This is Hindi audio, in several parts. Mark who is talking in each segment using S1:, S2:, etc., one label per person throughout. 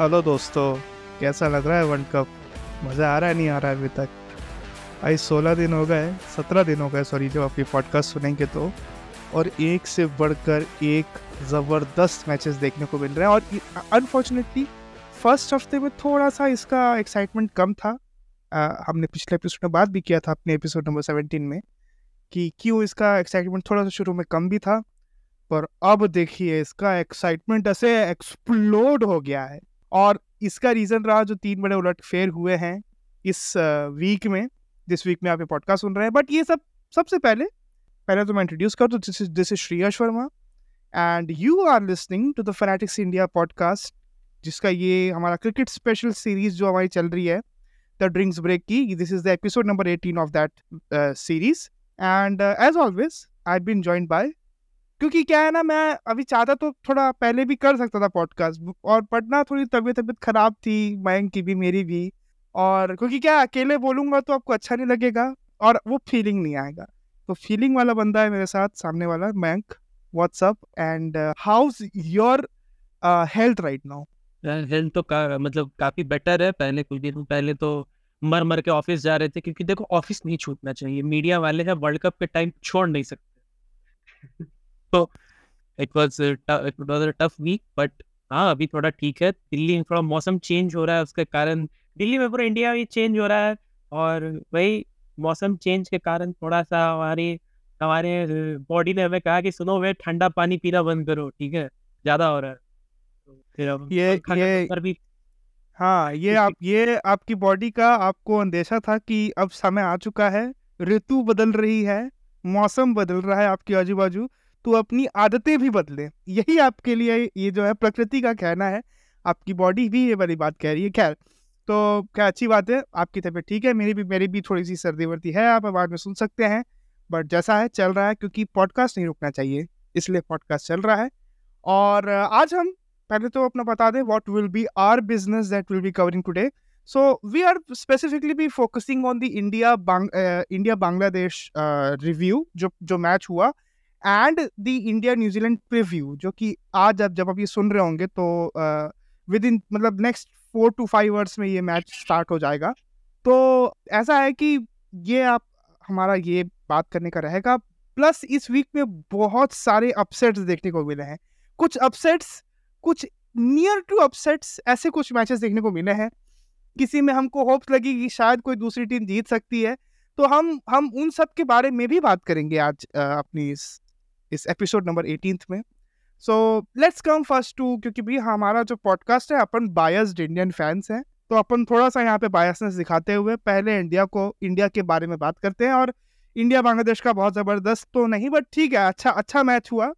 S1: हेलो दोस्तों कैसा लग रहा है वर्ल्ड कप मज़ा आ रहा है नहीं आ रहा है अभी तक? आई सोलह दिन हो गए सत्रह दिन हो गए सॉरी जब आपकी पॉडकास्ट सुनेंगे तो। और एक से बढ़कर एक ज़बरदस्त मैचेस देखने को मिल रहे हैं। और अनफॉर्चुनेटली फ़र्स्ट हफ़्ते में थोड़ा सा इसका एक्साइटमेंट कम था। आ, हमने पिछले एपिसोड में बात भी किया था अपने एपिसोड नंबर सेवेंटीन में कि क्यों इसका एक्साइटमेंट थोड़ा सा शुरू में कम भी था। पर अब देखिए इसका एक्साइटमेंट ऐसे एक्सप्लोड हो गया है। और इसका रीज़न रहा जो तीन बड़े उलट फेर हुए हैं इस वीक में, जिस वीक में आप ये पॉडकास्ट सुन रहे हैं। बट ये सब, सबसे पहले पहले तो मैं इंट्रोड्यूस कर दूँ this is this is Shreyas Verma and you are listening to the Fanatics India podcast जिसका ये हमारा क्रिकेट स्पेशल सीरीज़ जो हमारी चल रही है द ड्रिंक्स ब्रेक की this is the episode number eighteen of that series and as always I been joined by क्योंकि क्या है ना मैं अभी चाहता तो थोड़ा पहले भी कर सकता था पॉडकास्ट और पढ़ना थोड़ी तबीयत तबीयत खराब थी मयंक की भी मेरी भी और क्योंकि क्या अकेले बोलूँगा तो आपको अच्छा नहीं लगेगा और वो फीलिंग नहीं आएगा। तो फीलिंग वाला बंदा है मेरे साथ सामने वाला Mayank what's up and how's your health right
S2: now health तो का, मतलब काफ़ी बेटर है पहले कुछ दिन पहले तो मर मर के ऑफ़िस जा रहे थे क्योंकि देखो ऑफ़िस नहीं छूटना चाहिए मीडिया वाले हैं वर्ल्ड कप के टाइम छोड़ नहीं सकते। तो it was it was a tough week but हाँ अभी थोड़ा ठीक है। दिल्ली में थोड़ा मौसम चेंज हो रहा है उसके कारण। दिल्ली में पूरा इंडिया भी चेंज हो रहा है और वही मौसम चेंज के कारण थोड़ा सा हमारी हमारे बॉडी ने हमें कहा कि सुनो वे ठंडा पानी पीना बंद करो ठीक है? ज़्यादा हो रहा है। तो फिर अब
S1: ये ये
S2: पर भी
S1: हाँ ये आप ये आपकी बॉडी का आपको अंदेशा था कि अब समय आ चुका है। ऋतु बदल रही है मौसम बदल रहा है आपके आजू बाजू तो अपनी आदतें भी बदलें। यही आपके लिए ये जो है प्रकृति का कहना है। आपकी बॉडी भी ये वाली बात कह रही है। खैर तो क्या अच्छी बात है? आपकी तबीयत ठीक है? मेरी भी मेरी भी थोड़ी सी सर्दी वर्दी है। आप आवाज़ में सुन सकते हैं। बट जैसा है, चल रहा है क्योंकि पॉडकास्ट नहीं रुकना चाहिए। इसलिए पॉडकास्ट चल रहा है। और आज हम, पहले तो अपना बता दें what will be our business that will be covering today so we are specifically be focusing on the India India Bangladesh review जो जो मैच हुआ। And the India New Zealand preview जो कि आज अब जब आप ये सुन रहे होंगे तो विद इन मतलब next four to five hours में ये मैच स्टार्ट हो जाएगा। तो ऐसा है कि ये आप, हमारा ये बात करने का रहेगा। प्लस इस वीक में बहुत सारे अपसेट्स देखने को मिले हैं। कुछ अपसेट्स कुछ नियर टू अपसेट्स ऐसे कुछ मैचेस देखने को मिले हैं। किसी में हमको होप्स लगी कि शायद कोई दूसरी टीम जीत सकती है। तो हम हम उन सब के बारे में भी बात करेंगे आज अपनी इस इस एपिसोड नंबर एटीन में। So let's come first to क्योंकि भी हमारा जो पॉडकास्ट है, अपन बायस्ड इंडियन फैंस हैं तो अपन थोड़ा सा यहाँ पे बायसनेस दिखाते हुए पहले इंडिया को इंडिया के बारे में बात करते हैं, और इंडिया बांग्लादेश का बहुत ज़बरदस्त तो नहीं बट ठीक है अच्छा अच्छा मैच हुआ।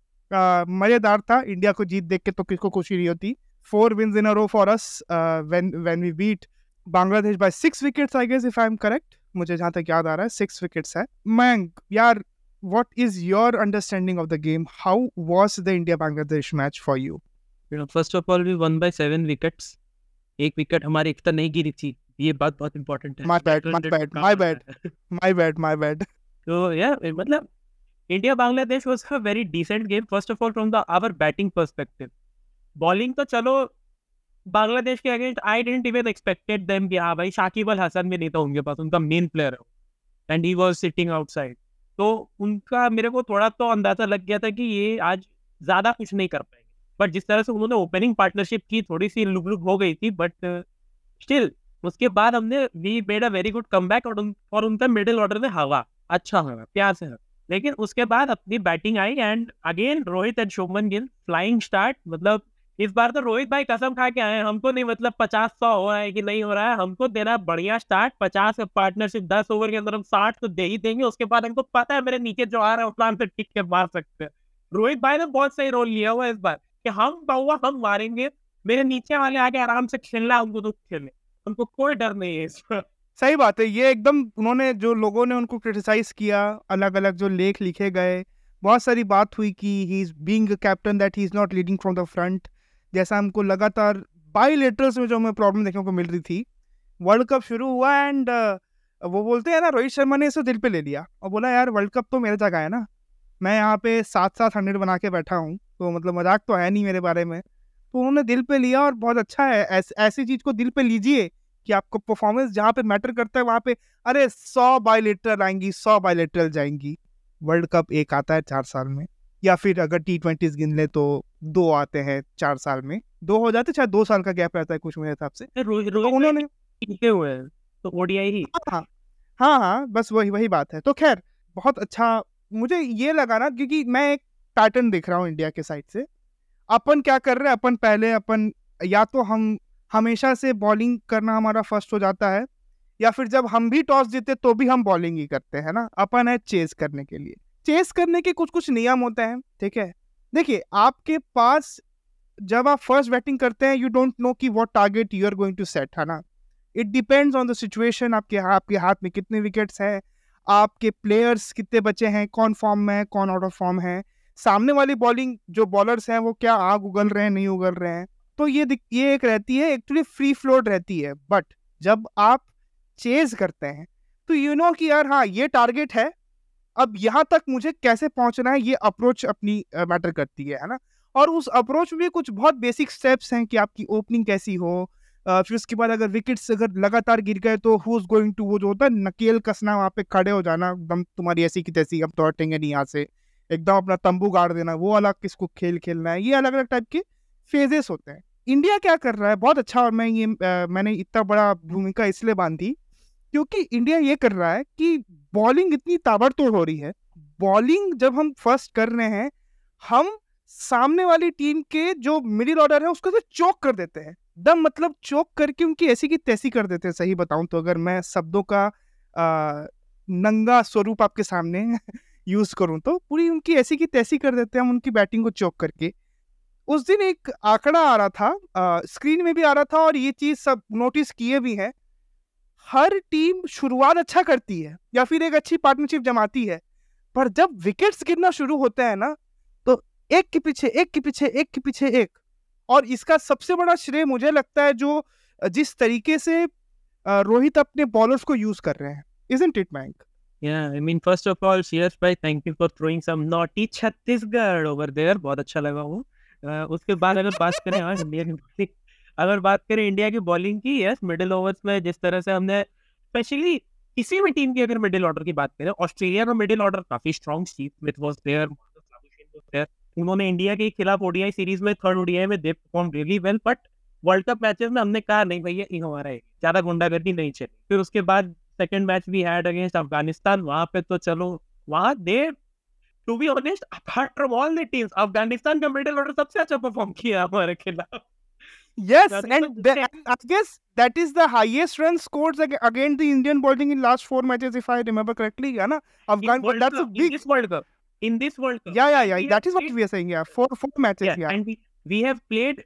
S1: मज़ेदार था इंडिया को जीत देख के तो किसको खुशी नहीं होती? Four win in a row for us when when we beat Bangladesh by six wickets I guess if I am correct मुझे जहाँ तक याद आ रहा है सिक्स विकेट्स है। मयंक यार what is your understanding of the game? How was the India Bangladesh match for you?
S2: You know, first of all, we won by seven wickets. एक विकेट हमारी इतना नहीं गिरी थी ये बात बहुत इंपॉर्टेंट है
S1: my bad my bad my bad my bad my bad
S2: तो या मतलब India Bangladesh was a very decent game first of all from the our batting perspective bowling तो चलो बांग्लादेश के against I didn't even expected them कि हाँ भाई शाकिब अल हसन भी नहीं था उनके पास उनका मेन प्लेयर है and he was sitting outside तो उनका मेरे को थोड़ा तो अंदाज़ा लग गया था कि ये आज ज़्यादा कुछ नहीं कर पाएँगे। बट जिस तरह से उन्होंने ओपनिंग पार्टनरशिप की थोड़ी सी लुक लुक हो गई थी बट स्टिल उसके बाद हमने we made a very good come back और, उन, और उनका मिडिल ऑर्डर में हवा अच्छा हवा प्यार से हवा। लेकिन उसके बाद अपनी batting I and again Rohit and Shubman Gill flying start मतलब इस बार तो रोहित भाई कसम खा के आए हैं। हमको नहीं मतलब पचास सौ हो रहा है कि नहीं हो रहा है। हमको देना बढ़िया स्टार्ट पचास पार्टनरशिप दस ओवर के अंदर हम साठ तो दे ही देंगे। उसके बाद हमको पता है मेरे नीचे जो आ रहा है उस प्लान से टिक के मार सकते हैं। रोहित भाई ने बहुत सही रोल लिया हुआ इस बार कि हम बहुआ हम मारेंगे। मेरे नीचे वाले आगे आराम से खेलना हमको तो खेलने। उनको कोई डर नहीं है इस पर
S1: सही बात है। ये एकदम उन्होंने जो लोगों ने उनको क्रिटिसाइज किया अलग अलग जो लेख लिखे गए, बहुत सारी बात हुई कि he is being captain that he is not leading from the front जैसा हमको लगातार बाईलेटरल्स में जो हमें प्रॉब्लम देखने को मिल रही थी वर्ल्ड कप शुरू हुआ एंड वो बोलते हैं ना रोहित शर्मा ने इसे दिल पे ले लिया। और बोला यार वर्ल्ड कप तो मेरे जगह है ना। मैं यहाँ पे सात सात हंड्रेड बना के बैठा हूँ तो मतलब मज़ाक तो है नहीं मेरे बारे में। तो उन्होंने दिल पे लिया और बहुत अच्छा है। ऐस, ऐसी चीज़ को दिल पे लीजिए कि आपको परफॉर्मेंस जहाँ पे मैटर करता है वहाँ पे अरे सौ बायोलेटरल आएँगी सौ बायोलेटरल जाएँगी। वर्ल्ड कप एक आता है चार साल में। या फिर अगर टी ट्वेंटी गिन ले तो दो आते हैं चार साल में। दो हो जाते शायद दो साल का गैप रहता है कुछ मेरे हिसाब से। तो उन्होंने
S2: हुए हैं तो ओडीआई ही।
S1: हाँ हाँ हाँ बस वही वही बात है। तो खैर बहुत अच्छा मुझे ये लगा ना क्योंकि मैं एक पैटर्न देख रहा हूँ इंडिया के साइड से। अपन क्या कर रहे हैं अपन पहले अपन या तो हम हमेशा से बॉलिंग करना हमारा फ़र्स्ट हो जाता है या फिर जब हम भी टॉस जीते तो भी हम बॉलिंग ही करते हैं ना? अपन है चेस करने के लिए। चेस करने के कुछ कुछ नियम होते हैं, ठीक है? देखिए, आपके पास जब आप फ़र्स्ट बैटिंग करते हैं यू डोंट नो कि what target you are going to set है ना? It depends on the situation आपके आपके हाथ में कितने विकेट्स हैं, आपके प्लेयर्स कितने बचे हैं, कौन फॉर्म में है, कौन आउट ऑफ़ फॉर्म है। सामने वाली बॉलिंग जो बॉलर्स हैं, वो क्या आग उगल रहे हैं, नहीं उगल रहे हैं? तो ये ये एक रहती है एक्चुअली फ्री फ्लोट रहती है। बट जब आप चेज करते हैं तो यू नो कि यार हाँ ये टारगेट है अब यहाँ तक मुझे कैसे पहुँचना है ये अप्रोच अपनी मैटर करती है है ना? और उस अप्रोच में कुछ बहुत बेसिक स्टेप्स हैं कि आपकी ओपनिंग कैसी हो फिर उसके बाद अगर विकेट्स अगर लगातार गिर गए तो हु इज़ गोइंग टू वो जो होता है नकेल कसना वहाँ पे खड़े हो जाना एकदम तुम्हारी ऐसी की तैसी अब हटेंगे नहीं यहाँ से। एकदम अपना तंबू गाड़ देना वो अलग किसको खेल खेलना है ये अलग अलग टाइप के फेजेस होते हैं। इंडिया क्या कर रहा है? बहुत अच्छा और मैं ये आ, मैंने इतना बड़ा भूमिका इसलिए बांधी क्योंकि इंडिया ये कर रहा है कि बॉलिंग इतनी ताबड़तोड़ हो रही है। बॉलिंग जब हम फ़र्स्ट कर रहे हैं हम सामने वाली टीम के जो मिडिल ऑर्डर है उसको से चौक कर देते हैं। दम मतलब चौक करके उनकी ऐसी की तैसी कर देते हैं सही बताऊँ तो अगर मैं शब्दों का आ, नंगा स्वरूप आपके सामने यूज़ करूँ तो पूरी उनकी ऐसी की तैसी कर देते हैं हम उनकी बैटिंग को चौक करके। उस दिन एक आंकड़ा आ रहा था आ, स्क्रीन में भी आ रहा था और ये चीज़ सब नोटिस किए भी हैं हर टीम शुरुआत अच्छा करती है या फिर एक अच्छी पार्टनरशिप जमाती है पर जब विकेट्स गिरना शुरू होते हैं ना तो एक के पीछे एक के पीछे एक के पीछे एक और इसका सबसे बड़ा श्रेय मुझे लगता है जो जिस तरीके से रोहित अपने बॉलर्स को यूज़ कर रहे हैं isn't it Mayank
S2: Yeah, I mean, first of all, Shears भाई, thank you for throwing some naughty Chhattisgarh over there. बहुत अच्छा लगा वो. Uh, उसके बाद अगर बात करें हाँ इंडिया की अगर बात करें इंडिया की बॉलिंग की यस मिडिल ओवर्स में जिस तरह से हमने स्पेशली किसी भी टीम की अगर मिडिल ऑर्डर की बात करें ऑस्ट्रेलिया का मिडिल ऑर्डर काफ़ी strong Steve Smith was there उन्होंने इंडिया के खिलाफ ओडीआई सीरीज़ में थर्ड ओडीआई में they perform really well but world cup matches में हमने कहा, नहीं भैया, ये हमारा है, ज़्यादा गुंडागर्दी नहीं चली फिर उसके बाद सेकंड मैच भी हैड अगेंस्ट अफ़गानिस्तान वहाँ पे तो चलो, वहाँ they to be honest apart from all the teams Afghanistan का मिडिल ऑर्डर सबसे अच्छा परफॉर्म किया हमारे खिलाफ।
S1: Yes, and the, I guess that is the highest run scored against the Indian bowling in last four matches, if I remember correctly. Yeah, na? Afghan, that's
S2: Cup, a big. In this World Cup. In this World Cup.
S1: Yeah, yeah, yeah. That is what we are saying. Yeah, four four matches. Yeah, yeah.
S2: and we we have played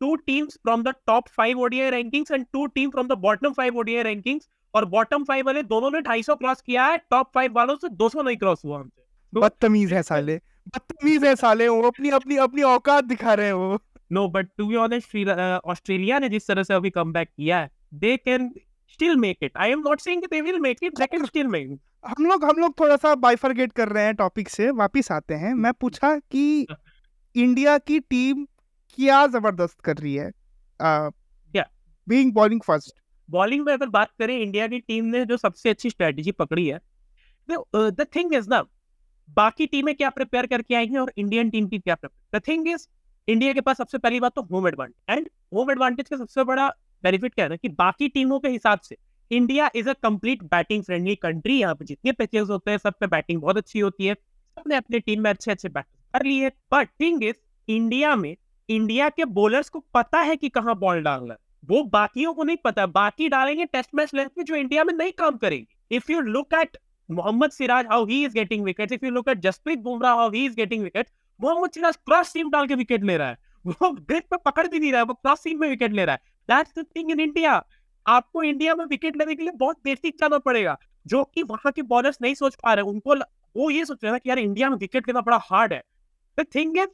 S2: two teams from the top five ODI rankings and two teams from the bottom five ODI rankings. और बॉटम फाइव वाले दोनों ने 250 क्रॉस किया है टॉप फाइव वालों से 200 नहीं क्रॉस हुआ हमसे
S1: बदतमीज है साले बदतमीज है साले वो अपनी अपनी अपनी औकात दिखा रहे हैं वो
S2: no but to be honest Australia ने जिस तरह से अभी कम बैक किया है they can still make it I am not saying they will make it they can still make
S1: हम लोग हम लोग थोड़ा सा बाइफरगेट कर रहे हैं टॉपिक से वापस आते हैं। मैं पूछा कि इंडिया की टीम क्या ज़बरदस्त कर रही है? क्या? बीइंग बॉलिंग फ़र्स्ट
S2: बॉलिंग में अगर बात करें इंडिया की टीम ने जो सबसे अच्छी स्ट्रेटजी पकड़ी है द थिंग इज़ ना बाकी टीमें क्या प्रिपेयर करके आएँगी और इंडियन टीम की क्या prepare the thing is India के पास सबसे पहली बात तो home advantage and home advantage का सबसे बड़ा बेनिफिट क्या है कि बाकी टीमों के हिसाब से India is a complete batting friendly country यहाँ पे जितने पिचेस होते हैं, सब पे बैटिंग बहुत अच्छी होती है। सबने अपने टीम में अच्छे अच्छे बैट कर लिए बट थिंग इज़ इंडिया में इंडिया के बॉलर्स को पता है कि कहाँ बॉल डालना है। वो बाकियों को नहीं पता। बाकी डालेंगे टेस्ट मैच लेंथ में जो इंडिया में नहीं काम करेंगे। If you look at Mohammed Siraj how he is getting wicket if you look at Jasprit Bumrah how he is getting wicket Mohammed Siraj cross seam डाल के विकेट ले रहा है। वो ग्रिप पे पकड़ भी नहीं रहा है वो क्रॉस सीम में विकेट ले रहा है। That's the thing in India आपको इंडिया में विकेट लेने के लिए बहुत बेसिक जाना पड़ेगा जो कि वहाँ के बॉलर्स नहीं सोच पा रहे। उनको वो ये सोच रहे हैं कि यार इंडिया में विकेट लेना बड़ा हार्ड है। द थिंग इज़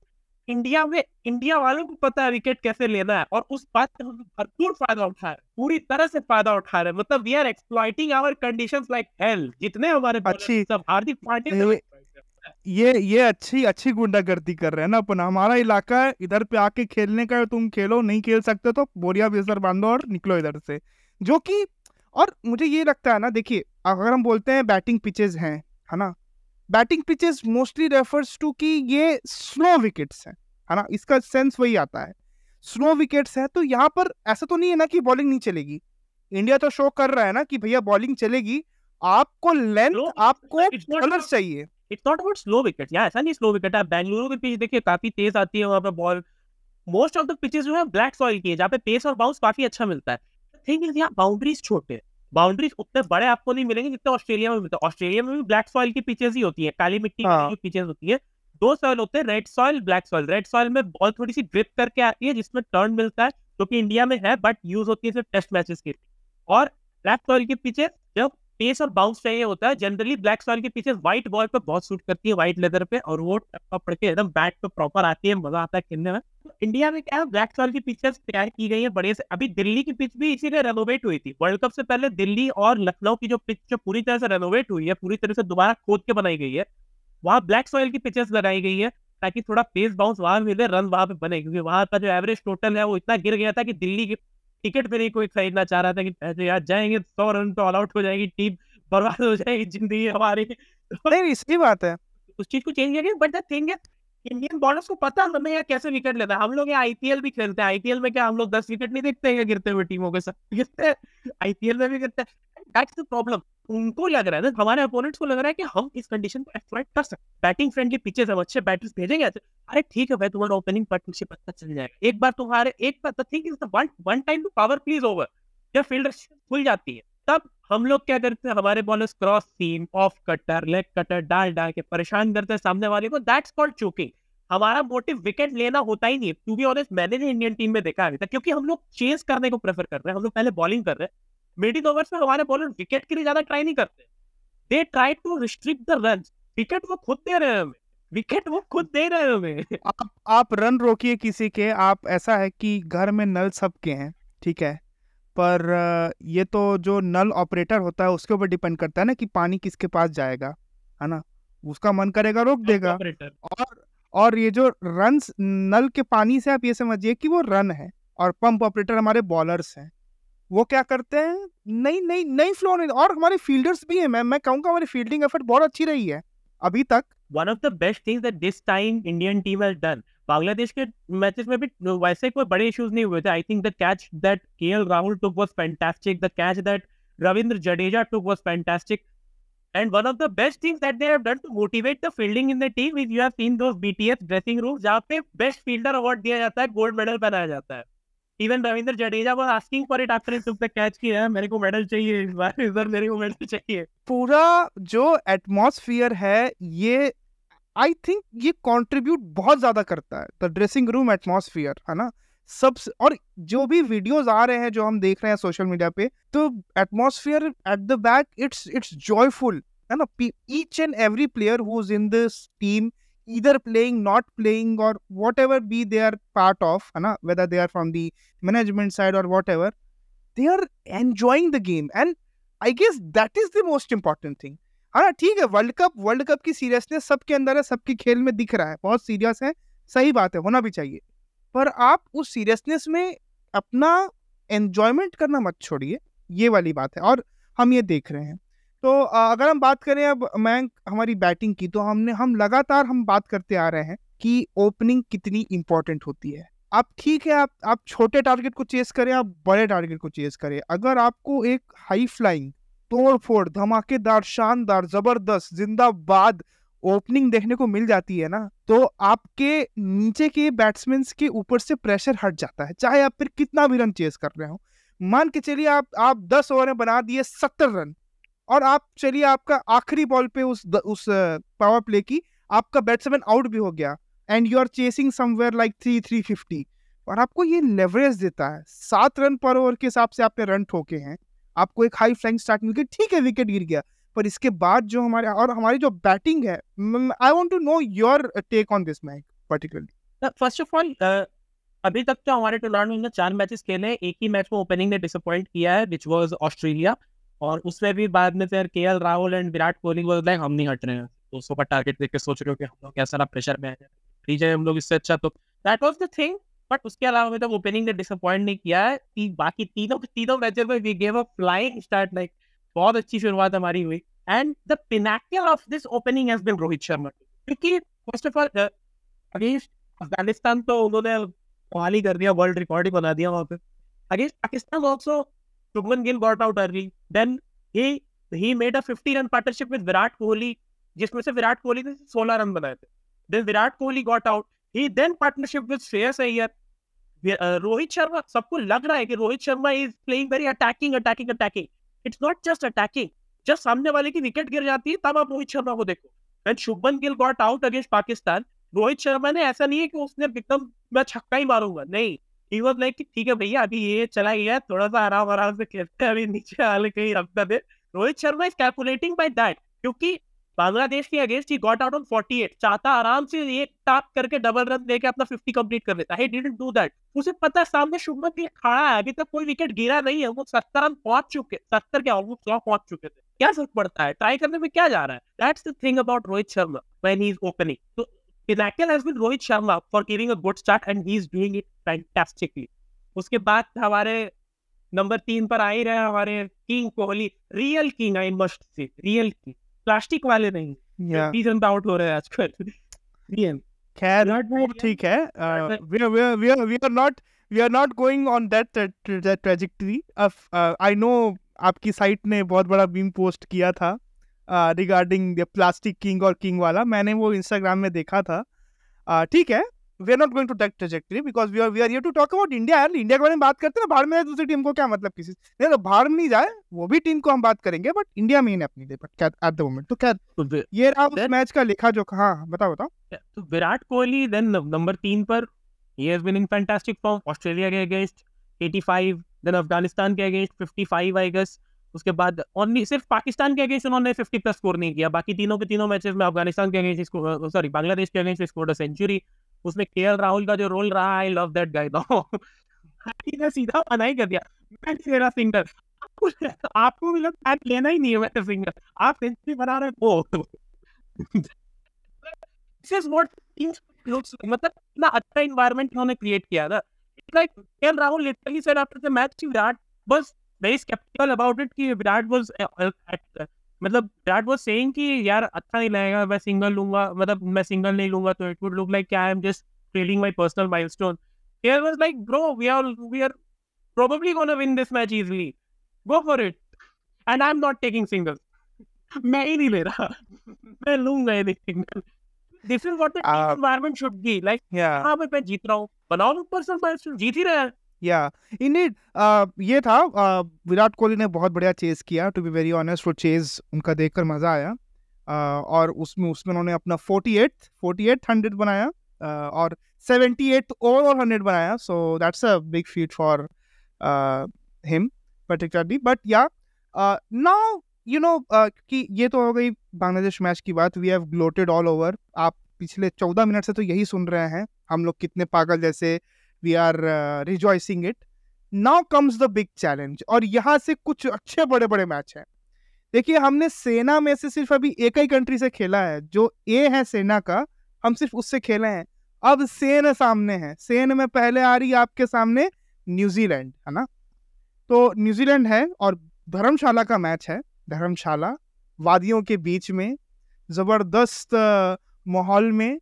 S2: इंडिया में इंडिया वालों को पता है विकेट कैसे लेना है और उस बात का हम भरपूर फ़ायदा उठा रहे पूरी तरह से फ़ायदा उठा रहे मतलब we are exploiting our conditions like hell जितने हमारे
S1: अच्छी।
S2: सब हार्दिक पांड्या
S1: ये ये अच्छी अच्छी गुंडागर्दी कर रहे हैं ना अपन। हमारा इलाका है इधर पे आके खेलने का है, तुम खेलो नहीं खेल सकते तो बोरिया बिस्तर बांधो और निकलो इधर से। जो कि और मुझे ये लगता है ना देखिए अगर हम बोलते हैं बैटिंग पिचेस हैं है ना? Batting pitches mostly refers to कि ये स्लो विकेट्स हैं है ना? इसका सेंस वही आता है। स्लो विकेट्स है तो यहाँ पर ऐसा तो नहीं है ना कि बॉलिंग नहीं चलेगी। इंडिया तो शो कर रहा है ना कि भैया बॉलिंग चलेगी आपको लेंथ आपको
S2: about-
S1: चाहिए।
S2: It's not about slow wicket या ऐसा नहीं स्लो विकेट है। बेंगलुरु की पिच देखिए काफ़ी तेज आती है वहाँ पे ball most of the pitches जो है ब्लैक सॉइल की है जहाँ पे पेस और बाउंस काफ़ी अच्छा मिलता है। थिंग इज़ यहाँ बाउंड्रीज छोटे बाउंड्रीज उतने बड़े आपको नहीं मिलेंगे जितने ऑस्ट्रेलिया में मिलते हैं। ऑस्ट्रेलिया में भी ब्लैक सॉइल की पिचेस ही होती है। काली मिट्टी
S1: हाँ।
S2: की पिचेस होती है। दो सॉइल होते हैं red soil black soil red soil में बॉल थोड़ी सी ड्रिप करके आती है जिसमें टर्न मिलता है जो कि इंडिया में है बट यूज़ होती है सिर्फ़ टेस्ट मैचेस के लिए। और ब्लैक सॉइल की पिचेस पेस और बाउंस चाहिए होता है जनरली ब्लैक सॉइल की पिचेस व्हाइट बॉल पे बहुत सूट करती है व्हाइट लेदर पे और वो पड़ के एकदम बैट पे प्रॉपर आती है, मज़ा आता है खेलने में। इंडिया में क्या है ब्लैक सॉइल की पिचेस तैयार की गई है, बड़े से, अभी दिल्ली की पिच भी इसीलिए रेनोवेट हुई थी। वर्ल्ड कप से पहले दिल्ली और लखनऊ की जो पिच जो पूरी तरह से रेनोवेट हुई है, पूरी तरह से दोबारा खोद के बनाई गई है। वहाँ ब्लैक सॉइल की पिचेस लगाई गई है, ताकि थोड़ा पेस बाउंस वहाँ मिले रन वहाँ पे बने, क्योंकि वहाँ का जो एवरेज टोटल है वो इतना गिर गया था कि दिल्ली की टिकट पे नहीं कोई खरीदना चाह रहा था कि यार जाएँगे सौ रन तो ऑल आउट हो जाएगी टीम बर्बाद हो जाएगी ज़िंदगी हमारी। तो
S1: नहीं इसकी बात है।
S2: उस चीज़ को चेंज किया but the thing Indian bowlers को पता है हमें यार कैसे विकेट लेता है। हम लोग यहाँ आईपीएल भी खेलते हैं। आईपीएल में क्या हम लोग दस विकेट नहीं देखते हैं गिरते हुए टीमों के साथ? गिरते हैं। आईपीएल में भी गिरते हैं। दैट्स द प्रॉब्लम उनको लग रहा है ना, हमारे अपोनेंट्स को लग रहा है कि हम इस कंडीशन को एक्सप्लॉइट कर सकते हैं बैटिंग फ्रेंडली पिचेस हम अच्छे बैटर्स भेजेंगे अरे ठीक है भाई, तुम्हारा ओपनिंग मुझे पता चल जाएगा। एक बार तुम्हारे, एक बार the is one one time to powerplay over जब फील्डर खुल जाती है, तब हम लोग क्या करते हैं, हमारे bowlers cross seam off cutter leg cutter डाल डाल के परेशान करते हैं सामने वाले को दैट्स कॉल्ड चोकिंग हमारा मोटिव विकेट लेना होता ही नहीं है। टू बी ऑनेस्ट मैंने भी इंडियन टीम में देखा अभी तक, क्योंकि हम लोग चेस करने को प्रेफर कर रहे हैं, हम लोग पहले बॉलिंग कर रहे हैं। मिडिल ओवर्स में हमारे बॉलर विकेट के लिए ज़्यादा ट्राई नहीं करते। They try to restrict the run wicket वो खुद दे रहे हैं हमें। विकेट वो खुद दे रहे हैं हमें।
S1: आप आप रन रोकिए किसी के। आप ऐसा है कि घर में नल सबके हैं ठीक है? पर ये तो जो नल ऑपरेटर होता है उसके ऊपर डिपेंड करता है ना कि पानी किसके पास जाएगा है ना? उसका मन करेगा रोक देगा। और और ये जो रन नल के पानी से आप ये समझिए कि वो रन है और पंप ऑपरेटर हमारे बॉलर्स हैं। वो क्या करते हैं नहीं नहीं नहीं फ्लो नहीं और हमारे फील्डर्स भी हैं मैं मैं कहूँगा हमारी फील्डिंग एफर्ट बहुत अच्छी रही है अभी तक
S2: one of the best things that this time Indian team has done. Bangladesh के मैचेस में भी वैसे कोई बड़े इश्यूज़ नहीं हुए थे I think the catch that K L Rahul took was fantastic the catch that Ravindra Jadeja took was fantastic and one of the best things that they have done to motivate the fielding in the team is you have seen those BTS dressing rooms जहाँ पे बेस्ट फील्डर अवार्ड दिया जाता है गोल्ड मेडल पहनाया जाता है even Ravindra Jadeja asking for it after he took the catch कि, यार, मेरे को मेडल चाहिए इस बार इस बार मेरे को मेडल चाहिए।
S1: पूरा जो एटमॉस्फियर है, ये आई थिंक ये कंट्रीब्यूट बहुत ज़्यादा करता है द ड्रेसिंग रूम एटमॉस्फियर है ना? सब और जो भी वीडियोस आ रहे हैं, जो हम देख रहे हैं सोशल मीडिया पे तो atmosphere at the back it's it's joyful है ना? Each and every player who is in this team either playing not playing or whatever be their part of है ना whether they are from the management side or whatever they are enjoying the game and I guess that is the most important thing हाँ ठीक है वर्ल्ड कप वर्ल्ड कप की सीरियसनेस सबके अंदर है सबके खेल में दिख रहा है बहुत सीरियस है सही बात है होना भी चाहिए पर आप उस सीरियसनेस में अपना एंजॉयमेंट करना मत छोड़िए ये वाली बात है और हम ये देख रहे हैं तो अगर हम बात करें अब मैं हमारी बैटिंग की तो हमने, हम लगातार हम बात करते आ रहे हैं कि ओपनिंग कितनी इंपॉर्टेंट होती है। आप ठीक है, आप आप छोटे टारगेट को चेस करें, आप बड़े टारगेट को चेस करें। अगर आपको एक हाई फ्लाइंग तोड़ फोड़ धमाकेदार, शानदार, ज़बरदस्त, जिंदाबाद ओपनिंग देखने को मिल जाती है ना तो आपके नीचे के बैट्समैन के ऊपर से प्रेशर हट जाता है। चाहे आप फिर कितना भी रन चेस कर रहे हो। मान के चलिए आप आप दस ओवर में बना दिए सत्तर रन और आप चलिए आपका आखिरी बॉल पे उस द, उस पावर प्ले की आपका बैट्समैन आउट भी हो गया and you are chasing somewhere like three three fifty और आपको ये लेवरेज देता है। सात रन पर ओवर के हिसाब से आपने रन ठोके हैं। आपको एक हाई फ्लाइंग स्टार्ट मिल गई। ठीक है विकेट गिर गया। पर इसके बाद जो हमारे और हमारी जो बैटिंग है I want to know your take on this match particularly
S2: first of all अभी तक तो हमारे टूर्नामेंट में चार मैचेस खेले। एक ही मैच में ओपनिंग ने डिसअपॉइंट किया है विच वाज ऑस्ट्रेलिया और उसमें भी बाद में फिर के राहुल एंड विराट कोहली वो लाइक हम नहीं हट रहे हैं। दो सौ का टारगेट देख के सोच रहे हो कि हम लोग कैसा प्रेशर में है ठीक है हम लोग इससे अच्छा तो that was the thing but उसके अलावा मतलब ओपनिंग ने डिसअपॉइंट नहीं किया है। बाकी तीनों तीनों मैचेस में we gave a flying start like बहुत अच्छी शुरुआत हमारी हुई। And the pinnacle of this opening has been Rohit Sharma क्योंकि first of all against Afghanistan तो उन्होंने कमाल कर दिया वर्ल्ड रिकॉर्ड ही बना दिया वहाँ पे। Against Pakistan also Shubman Gill got out early then he he made a 50 run partnership with Virat Kohli जिसमें से विराट कोहली ने 16 रन बनाए थे. Then Virat Kohli got out he then partnership with Shreyas Iyer Rohit Sharma सबको लग रहा है कि Rohit Sharma is playing very attacking attacking attacking it's not just attacking जब सामने वाले की विकेट गिर जाती है, तब आप रोहित शर्मा को देखो. And Shubman Gill got out against Pakistan Rohit Sharma ने ऐसा नहीं है कि उसने एकदम, मैं छक्का ही मारूँगा. नहीं. ही वाज लाइक ठीक है भैया, अभी ये चला गया थोड़ा सा आराम आराम से खेलते हैं, अभी नीचे आले कहीं रखता दे। Rohit Sharma is calculating by that क्योंकि बांग्लादेश के against he got out on 48 चाहता आराम से एक टाप करके डबल रन देके अपना 50 कंप्लीट कर लेता। है डू दैट उसे पता सामने शुभमन गिल खड़ा है, अभी तक कोई विकेट गिरा नहीं है, वो 70 रन पहुँच चुके 70 के ऑलमोस्ट 100 पहुँच चुके थे। क्या फ़र्क पड़ता है? ट्राई करने में क्या जा रहा है? That's the thing about Rohit Sharma when he is opening तो Pinnacle has been Rohit Sharma for giving a good start and he's doing it fantastically. उसके बाद हमारे नंबर तीन पर आ ही रहे हमारे king Kohli real king I must say real king plastic वाले नहीं सीज़न आउट हो रहे हैं आजकल। रियल
S1: खैर ठीक है। We are we are we are not we are not going on that trajectory I know आपकी साइट ने बहुत बड़ा बीम पोस्ट किया था। रिगार्डिंग द प्लास्टिक किंग और किंग वाला मैंने वो इंस्टाग्राम में देखा था। ठीक uh, है we are not going to that trajectory because we are we are here to talk about India यार। इंडिया के बारे में बात करते हैं बाहर में दूसरी टीम को क्या मतलब किसी नहीं तो बाहर नहीं जाए वो भी टीम को हम बात करेंगे बट इंडिया में ही अपनी day but at the moment तो क्या तो ये रहा उस मैच का लिखा जो हाँ बताओ बताओ।
S2: तो विराट कोहली देन नंबर तीन पर he has been in fantastic form Australia के अगेंस्ट 85 देन अफ़गानिस्तान के अगेंस्ट 55 आई गेस उसके बाद ओनली सिर्फ़ पाकिस्तान के अगेंस्ट उन्होंने 50 प्लस स्कोर नहीं किया। बाकी तीनों के तीनों मैचेस में अफ़गानिस्तान के अगेंस्ट सॉरी बांग्लादेश के अगेंस्ट स्कोर अ सेंचुरी उसमें केएल राहुल का जो रोल रहा आई लव दैट गाय सीधा मना ही कर दिया। मैं मेरा सिंगर आपको भी लग लेना ही नहीं है मैं सिंगर आप सेंचुरी बना रहे हो दिस इज़ व्हाट मतलब इतना अच्छा एनवायरनमेंट उन्होंने क्रिएट किया था like K Rahul literally said after the match Virat was very sceptical about it कि विराट वाज मतलब विराट वाज सेइंग कि यार अच्छा नहीं लगेगा मैं सिंगल लूँगा मतलब मैं सिंगल नहीं लूँगा तो it would look like I am just trailing my personal milestone here was like bro we are we are probably going to win this match easily. Go for it. And i'm not taking singles मैं ही नहीं ले रहा। मैं लूँगा ये single this is what the environment should be like हाँ मैं जीत रहा हूँ। बनाओ पर्सनल माइलस्टोन जीत ही रहे हैं।
S1: या। इंडीड ये था विराट कोहली ने बहुत बढ़िया चेज किया टू बी वेरी ऑनेस्ट वो चेज उनका देखकर मज़ा आया। और उसमें उसमें उन्होंने अपना forty eight forty eight hundred बनाया और सेवेंटी एट ओवरऑल हंड्रेड बनाया so that's a big feat for him particularly but yeah now you know कि ये तो हो गई बांग्लादेश मैच की बात we have gloated all over आप पिछले चौदह मिनट से तो यही सुन रहे हैं, हम लोग कितने पागल जैसे we are rejoicing it now comes the big challenge और यहाँ से कुछ अच्छे बड़े बड़े मैच हैं। देखिए, हमने सेना में से सिर्फ़ अभी एक ही कंट्री से खेला है, जो ए है सेना का, हम सिर्फ़ उससे खेले हैं। अब सेन सामने है। सेन में पहले आ रही है आपके सामने न्यूजीलैंड, है ना? तो न्यूजीलैंड है और धर्मशाला का मैच है, धर्मशाला। वादियों के बीच में, ज़बरदस्त माहौल में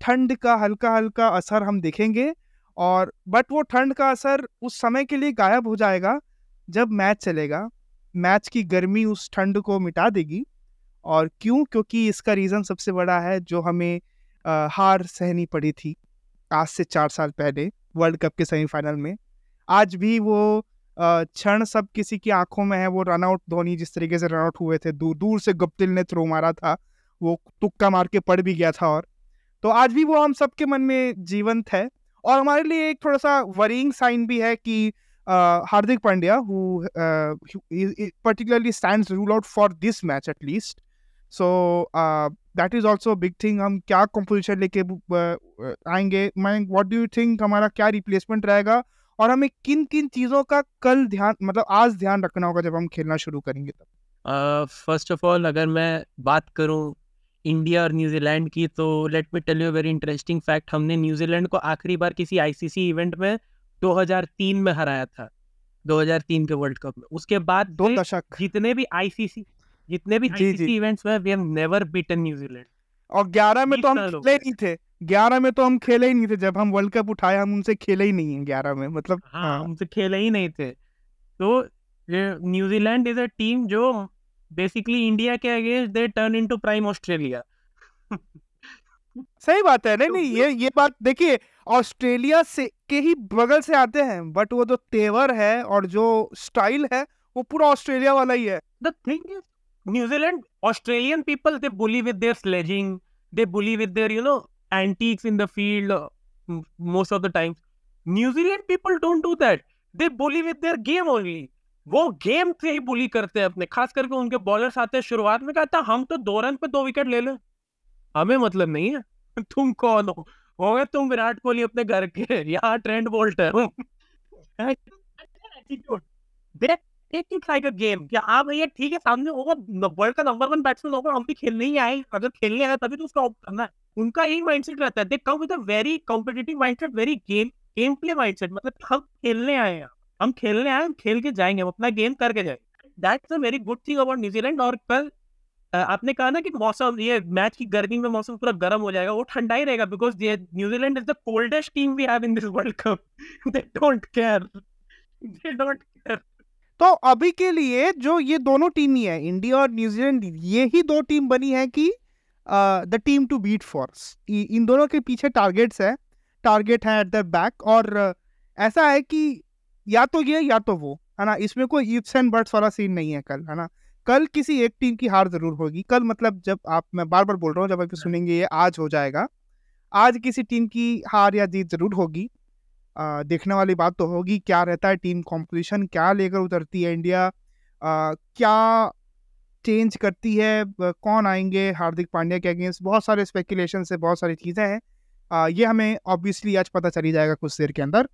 S1: ठंड का हल्का हल्का असर हम देखेंगे। और बट वो ठंड का असर उस समय के लिए गायब हो जाएगा जब मैच चलेगा। मैच की गर्मी उस ठंड को मिटा देगी। और क्यों? क्योंकि इसका रीज़न सबसे बड़ा है जो हमें आ, हार सहनी पड़ी थी आज से चार साल पहले वर्ल्ड कप के सेमीफाइनल में। आज भी वो क्षण सब किसी की आँखों में है वो रनआउट धोनी जिस तरीके से रनआउट हुए थे दूर दूर से गुप्तिल ने थ्रो मारा था वो तुक्का मार के पड़ भी गया था और। तो आज भी वो हम सबके मन में जीवंत है। और हमारे लिए एक थोड़ा सा वरिंग साइन भी है कि Hardik Pandya who particularly stands rule out for this match at least so that is also big thing हम क्या कंपोजिशन लेके आएँगे? मैं व्हाट डू यू थिंक हमारा क्या रिप्लेसमेंट रहेगा? और हमें किन किन चीज़ों का कल ध्यान मतलब आज ध्यान रखना होगा जब हम खेलना शुरू करेंगे
S2: तब? फ़र्स्ट ऑफ़ ऑल अगर मैं बात करूँ इंडिया और न्यूजीलैंड की तो let me tell you very interesting fact हमने न्यूजीलैंड को आखिरी बार किसी आईसीसी इवेंट में 2003 में हराया था 2003 के वर्ल्ड कप में। उसके बाद
S1: दो दशक।
S2: जितने भी आईसीसी जितने भी आईसीसी इवेंट्स में we have never beaten New Zealand.
S1: और 11 में तो हम खेले नहीं थे। 11 में तो हम खेले ही नहीं थे। जब हम वर्ल्ड कप उठाए हम उनसे खेले ही नहीं है 11 में मतलब
S2: हाँ, हाँ। उनसे खेले ही नहीं थे। तो New Zealand is a team जो बेसिकली इंडिया के against they turn into prime Australia
S1: सही बात है। नहीं नहीं ये ये बात देखिए ऑस्ट्रेलिया से के ही बगल से आते हैं बट वो जो तेवर है और जो स्टाइल है वो पूरा ऑस्ट्रेलिया वाला ही है।
S2: The thing is New Zealand Australian people they bully with their sledging they bully with their you know antics in the field most of the times New Zealand people don't do that they bully with their game only वो गेम से ही बुली करते हैं अपने। खास करके उनके बॉलर्स आते हैं शुरुआत में, कहता हम तो दो रन पे दो विकेट ले लें। हमें मतलब नहीं है। तुम कौन हो? हो गए तुम, विराट कोहली अपने घर के। यहाँ ट्रेंड बोल्ट है। गेम क्या आप भैया, ठीक है, सामने होगा वर्ल्ड का नंबर वन बैट्समैन होगा, हम भी खेलने ही आए। अगर खेलने आए, तभी तो उसका करना है। उनका यही माइंडसेट रहता है। They come with a very competitive mindset very game game play mindset मतलब हम खेलने आए हैं। हम खेलने आए खेल के जाएँगे, हम अपना गेम करके जाएँगे that's a very good thing about New Zealand और कल आपने कहा ना कि मौसम, ये मैच की गर्मी में मौसम पूरा गर्म हो जाएगा, वो ठंडा ही रहेगा बिकॉज़ ये New Zealand is the coldest team we have in this World Cup they don't care they don't care
S1: तो अभी के लिए जो ये दोनों टीम ही है इंडिया और न्यूजीलैंड ये ही दो टीम बनी है कि the team to beat force इन दोनों के पीछे टारगेट्स है। टारगेट है एट द बैक और ऐसा है कि या तो ये या तो वो है ना? इसमें कोई इफ्स एंड बर्ड्स वाला सीन नहीं है कल है ना? कल किसी एक टीम की हार ज़रूर होगी। कल मतलब जब आप मैं बार बार बोल रहा हूँ जब आप सुनेंगे ये आज हो जाएगा। आज किसी टीम की हार या जीत ज़रूर होगी। आ, देखने वाली बात तो होगी क्या रहता है टीम कॉम्पोजिशन क्या लेकर उतरती है इंडिया आ, क्या चेंज करती है कौन आएँगे हार्दिक पांड्या के अगेंस्ट बहुत सारे स्पेकुलेशन से बहुत सारी चीज़ें हैं। ये हमें ऑब्वियसली आज पता चली जाएगा कुछ देर के अंदर।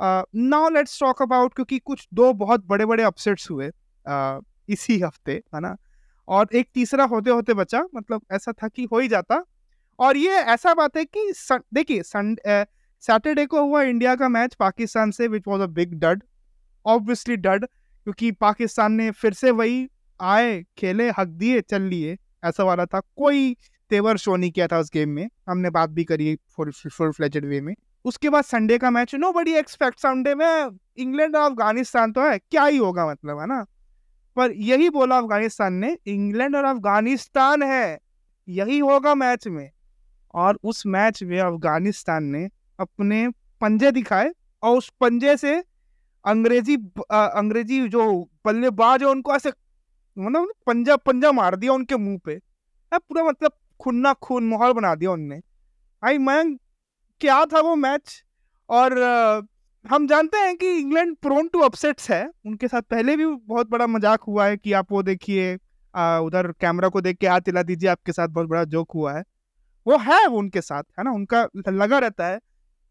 S1: नाउ लेट्स टॉक अबाउट क्योंकि कुछ दो बहुत बड़े बड़े अपसेट्स हुए uh, इसी हफ़्ते है ना? और एक तीसरा होते होते बचा मतलब ऐसा था कि हो ही जाता। और ये ऐसा बात है कि देखिए संडे सैटरडे को हुआ इंडिया का मैच पाकिस्तान से which was a big dud obviously dud क्योंकि पाकिस्तान ने फिर से वही आए खेले हक दिए चल लिए ऐसा वाला था। कोई तेवर शो नहीं किया था उस गेम में। हमने बात भी करी फुल फुल फ्लेजेड वे में। उसके बाद संडे का मैच नो बड़ी एक्सपेक्ट संडे में इंग्लैंड और अफ़गानिस्तान तो है क्या ही होगा मतलब है ना? पर यही बोला अफ़गानिस्तान ने इंग्लैंड और अफ़गानिस्तान है यही होगा मैच में। और उस मैच में अफ़गानिस्तान ने अपने पंजे दिखाए और उस पंजे से अंग्रेज़ी आ, अंग्रेज़ी जो बल्लेबाज है उनको ऐसे मतलब पंजा पंजा मार दिया उनके मुँह पे। पूरा मतलब खुन्ना खून माहौल बना दिया उनने। आई मैं क्या था वो मैच और हम जानते हैं कि इंग्लैंड प्रोन टू अपसेट्स है। उनके साथ पहले भी बहुत बड़ा मज़ाक हुआ है कि आप वो देखिए उधर कैमरा को देख के हाथ हिला दीजिए, आपके साथ बहुत बड़ा जोक हुआ है। वो है वो उनके साथ, है ना? उनका लगा रहता है।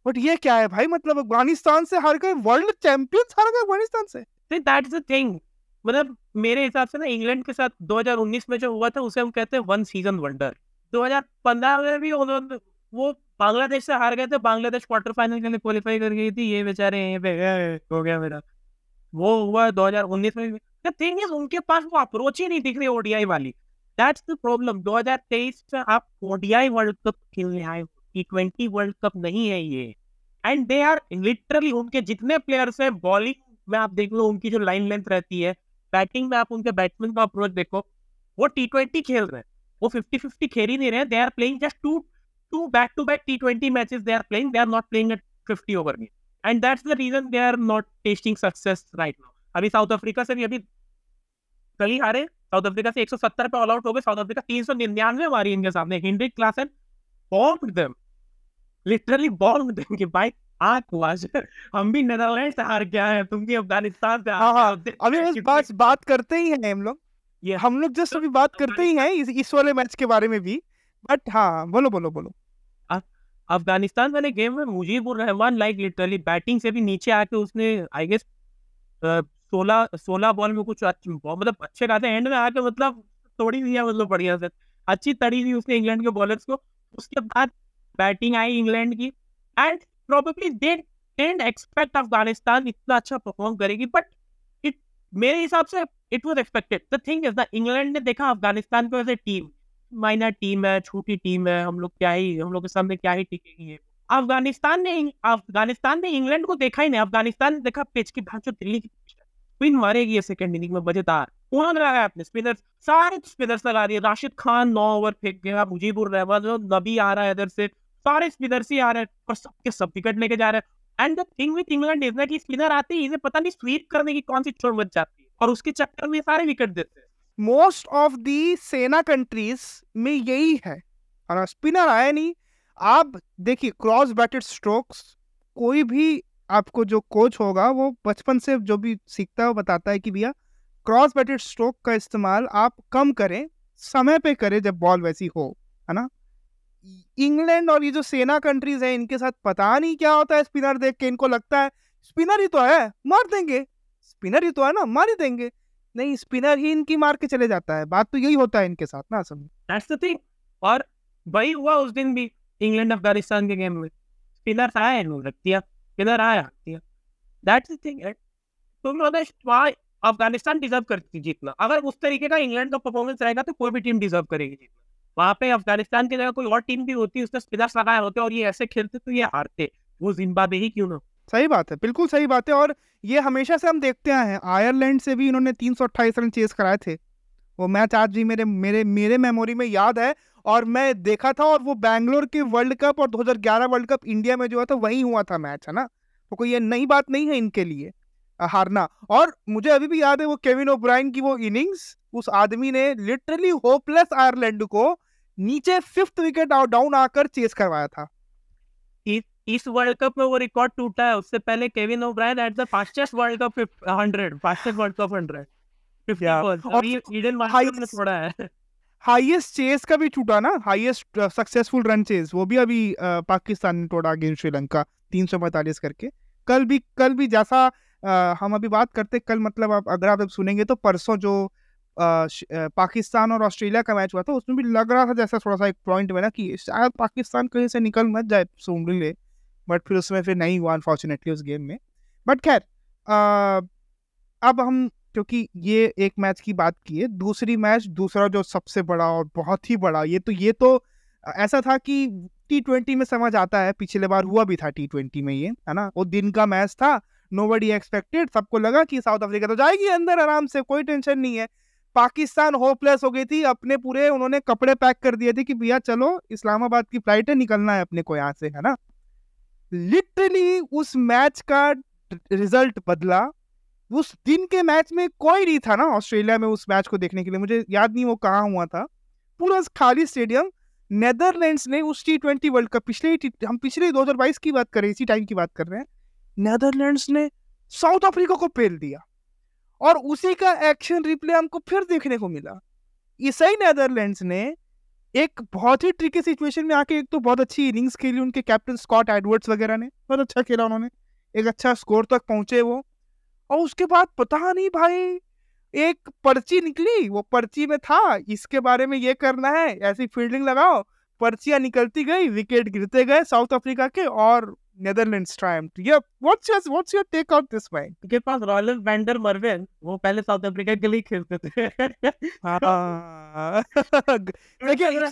S1: बट ये क्या है भाई? मतलब अफ़गानिस्तान से हार गए वर्ल्ड चैंपियंस हार गए अफ़गानिस्तान से।
S2: दैट्स द थिंग मतलब मेरे हिसाब से ना, इंग्लैंड के साथ 2019 में जो हुआ था, उसे हम कहते हैं वन सीज़न वंडर 2015 में भी उन्होंने वो बांग्लादेश से हार गए थे, बांग्लादेश क्वार्टर फाइनल के लिए क्वालिफाई कर गई थी, ये बेचारे यहीं पे हो गया मेरा। वो हुआ 2019 में थिंग इज़ उनके पास वो अप्रोच ही नहीं दिख रही ओडीआई वाली। दैट्स द प्रॉब्लम 2023 में आप ओडीआई वर्ल्ड कप खेलने आए टी ट्वेंटी वर्ल्ड कप नहीं है ये। एंड दे आर लिटरली उनके जितने प्लेयर्स हैं बॉलिंग में आप देख लो, उनकी जो लाइन लेंथ रहती है बैटिंग में आप उनके बैट्समैन का अप्रोच देखो, वो टी ट्वेंटी खेल रहे हैं, वो फिफ्टी फिफ्टी खेल ही नहीं रहे they are playing just two two back-to-back T20 matches they are playing. They are not playing at 50 over game, and that's the reason they are not tasting success right now. अभी साउथ अफ्रीका से भी अभी कल ही हारे साउथ अफ्रीका से 170 पे ऑल आउट हो गए साउथ अफ्रीका 399 मारी इनके सामने। Heinrich Klaasen and bomb them literally bomb them कि भाई हम भी नेदरलैंड से हार गया है तुम भी अफ़गानिस्तान से हार हाँ,
S1: अभी बस बात बात करते ही हैं हम लोग। ये हम लोग जस्ट अभी बात करते ही हैं इस, इस वाले मैच के बारे में भी। बट हाँ बोलो बोलो बोलो।
S2: अफ़गानिस्तान वाले गेम में Mujeebur Rahman like literally batting से भी नीचे आके उसने आई गेस सोलह सोलह बॉल में कुछ मतलब अच्छे खाते एंड में आके मतलब तोड़ी दिया मतलब बढ़िया से। अच्छी तड़ी थी उसने इंग्लैंड के बॉलर्स को। उसके बाद बैटिंग आई इंग्लैंड की। And probably they didn't expect Afghanistan इतना अच्छा परफॉर्म करेगी बट इट मेरे हिसाब से it was expected the thing is the England ने देखा अफ़गानिस्तान को as a team minor team है, छोटी टीम है, हम लोग क्या ही, हम लोग के सामने क्या ही टिकेगी ये। अफ़गानिस्तान ने अफ़गानिस्तान ने इंग्लैंड को देखा ही नहीं, अफ़गानिस्तान ने देखा पिच की भाषा दिल्ली की स्पिन मारेगी ये सेकंड इनिंग में, मज़ेदार। वहाँ लगाया अपने स्पिनर सारे स्पिनर्स लगा दिए। राशिद खान नौ ओवर फेंक गया, मुजीबुर रहमान नबी आ रहा है इधर से, सारे स्पिनर्स ही आ रहे हैं और सबके सब विकेट लेके जा रहे हैं। And the thing with England is कि स्पिनर आते ही इन्हें पता नहीं स्वीप करने की कौन सी चोट बच जाती है और उसके चक्कर में सारे विकेट देते हैं।
S1: मोस्ट ऑफ़ दी सेना कंट्रीज़ में यही है। और स्पिनर आया नहीं, आप देखिए क्रॉस बैटेड स्ट्रोक्स कोई भी आपको जो कोच होगा, वो बचपन से जो भी सीखता है, वो बताता है कि भैया क्रॉस बैटेड स्ट्रोक का इस्तेमाल आप कम करें, समय पे करें जब बॉल वैसी हो, है ना? इंग्लैंड और ये जो सेना कंट्रीज़ है, इनके साथ पता नहीं क्या होता है स्पिनर देख के, इनको लगता है स्पिनर ही तो है, मार देंगे। स्पिनर ही तो है ना, मार ही देंगे। नहीं, स्पिनर ही इनकी मार के चले जाता है। बात तो यही होता है इनके साथ ना असल
S2: थिंग और वही हुआ उस दिन भी, इंग्लैंड, अफ़गानिस्तान के गेम में। स्पिनर आया इन्होंने रख स्पिनर दैट्स द थिंग तुम व्हाई अफ़गानिस्तान डिजर्व करती जीतना। अगर उस तरीके का इंग्लैंड का परफॉर्मेंस रहेगा तो कोई भी टीम डिजर्व करेगी जीतना। वहाँ पे अफ़गानिस्तान की जगह कोई और टीम भी होती उसने स्पिनर्स लगाए होते और ये ऐसे खेलते तो ये हारते। वो जिम्बाबे ही क्यों ना
S1: सही बात है, बिल्कुल सही बात है और ये हमेशा से हम देखते आए हैं, आयरलैंड से भी इन्होंने तीन सौ अट्ठाईस रन चेस कराए थे। वो मैच आज भी मेरे मेरे मेरे मेमोरी में याद है और मैं देखा था और वो बैंगलोर के वर्ल्ड कप और 2011 वर्ल्ड कप इंडिया में जो हुआ था वही हुआ था मैच, है ना? तो कोई ये नई बात नहीं है इनके लिए, हारना। और मुझे अभी भी याद है वो केविन ओब्राइन की वो इनिंग्स, उस आदमी ने लिटरली होपलेस आयरलैंड को नीचे फिफ्थ विकेट डाउन आकर चेस करवाया था।
S2: इस वर्ल्ड कप में वो रिकॉर्ड टूटा है। उससे पहले Kevin O'Brien at the fastest World Cup 100 fastest World Cup 100 थोड़ा है।
S1: हाईएस्ट चेस का भी टूटा ना? Highest successful run chase. वो भी अभी uh, पाकिस्तान ने तोड़ा अगेंस्ट श्रीलंका तीन सौ पैंतालीस करके। कल भी कल भी जैसा uh, हम अभी बात करते कल मतलब आप अगर आप सुनेंगे तो परसों जो पाकिस्तान और ऑस्ट्रेलिया का मैच हुआ था उसमें भी लग रहा था जैसा थोड़ा सा एक पॉइंट में ना कि शायद पाकिस्तान कहीं से निकल मत जाए सुमरी ले। बट फिर उसमें फिर नहीं हुआ अनफॉर्चुनेटली उस गेम में। बट खैर अब हम, क्योंकि ये एक मैच की बात की है, दूसरी मैच दूसरा जो सबसे बड़ा और बहुत ही बड़ा, ये तो ये तो ऐसा था कि टी ट्वेंटी में समझ आता है, पिछले बार हुआ भी था टी ट्वेंटी में ये, है ना? वो दिन का मैच था नो बडी एक्सपेक्टेड सबको लगा कि साउथ अफ्रीका तो जाएगी अंदर आराम से, कोई टेंशन नहीं है। पाकिस्तान होपलेस हो गई थी, अपने पूरे उन्होंने कपड़े पैक कर दिए थे कि भैया चलो, इस्लामाबाद की फ़्लाइट है, निकलना है अपने को यहाँ से, है ना? लिटरली उस मैच का रिज़ल्ट बदला। उस दिन के मैच में कोई नहीं था ना ऑस्ट्रेलिया में उस मैच को देखने के लिए। मुझे याद नहीं वो कहाँ हुआ था। पूरा खाली स्टेडियम, नेदरलैंड्स ने उस टी ट्वेंटी वर्ल्ड कप, पिछले हम पिछले 2022 की बात कर रहे हैं, इसी टाइम की बात कर रहे हैं, नेदरलैंड्स ने साउथ अफ्रीका को पेल दिया। और उसी का एक्शन रिप्ले हमको फिर देखने को मिला। ईसाई नेदरलैंड्स ने एक बहुत ही ट्रिकी सिचुएशन में आके एक तो बहुत अच्छी इनिंग्स खेली उनके कैप्टन स्कॉट एडवर्ड्स वगैरह ने। बहुत अच्छा खेला उन्होंने। एक अच्छा स्कोर तक पहुँचे वो। और उसके बाद पता नहीं भाई, एक पर्ची निकली। वो पर्ची में था, इसके बारे में ये करना है, ऐसी फील्डिंग लगाओ। पर्चियाँ निकलती गई विकेट गिरते गए साउथ अफ्रीका के और नेदरलैंड्स ट्रायम्फ्ड या what's your what's your take on this man
S2: के पास रॉयल वेंडर मर्विन वो पहले साउथ अफ्रीका के लिए खेलते थे।
S1: हाँ। देखिए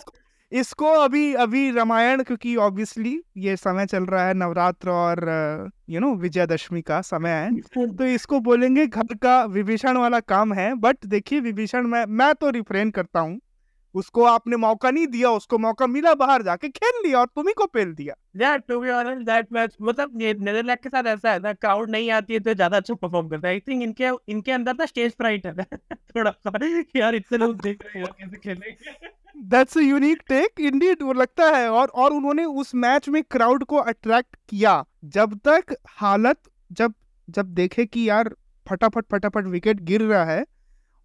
S1: इसको अभी अभी रामायण क्योंकि ऑब्वियसली ये समय चल रहा है नवरात्र और यू नो विजयदशमी का समय है। तो इसको बोलेंगे घर का विभीषण वाला काम है बट देखिए विभीषण मैं मैं तो रिफ्रेन करता हूँ। उसको आपने मौका नहीं दिया उसको मौका मिला बाहर जाके खेल लिया और तुम्ही को पेल दिया।
S2: Yeah, to be honest, that match, मतलब नेदरलैंड के साथ ऐसा है ना क्राउड नहीं आती है तो ज़्यादा अच्छा परफॉर्म करता है। आई थिंक इनके इनके अंदर ना स्टेज फ्राइट है। थोड़ा यार इतने लोग देख रहे हैं कैसे खेलेंगे।
S1: That's a unique take indeed वो लगता है। और और उन्होंने उस मैच में क्राउड को अट्रैक्ट किया। जब तक हालत जब जब देखे कि यार फटाफट फटाफट विकेट गिर रहा है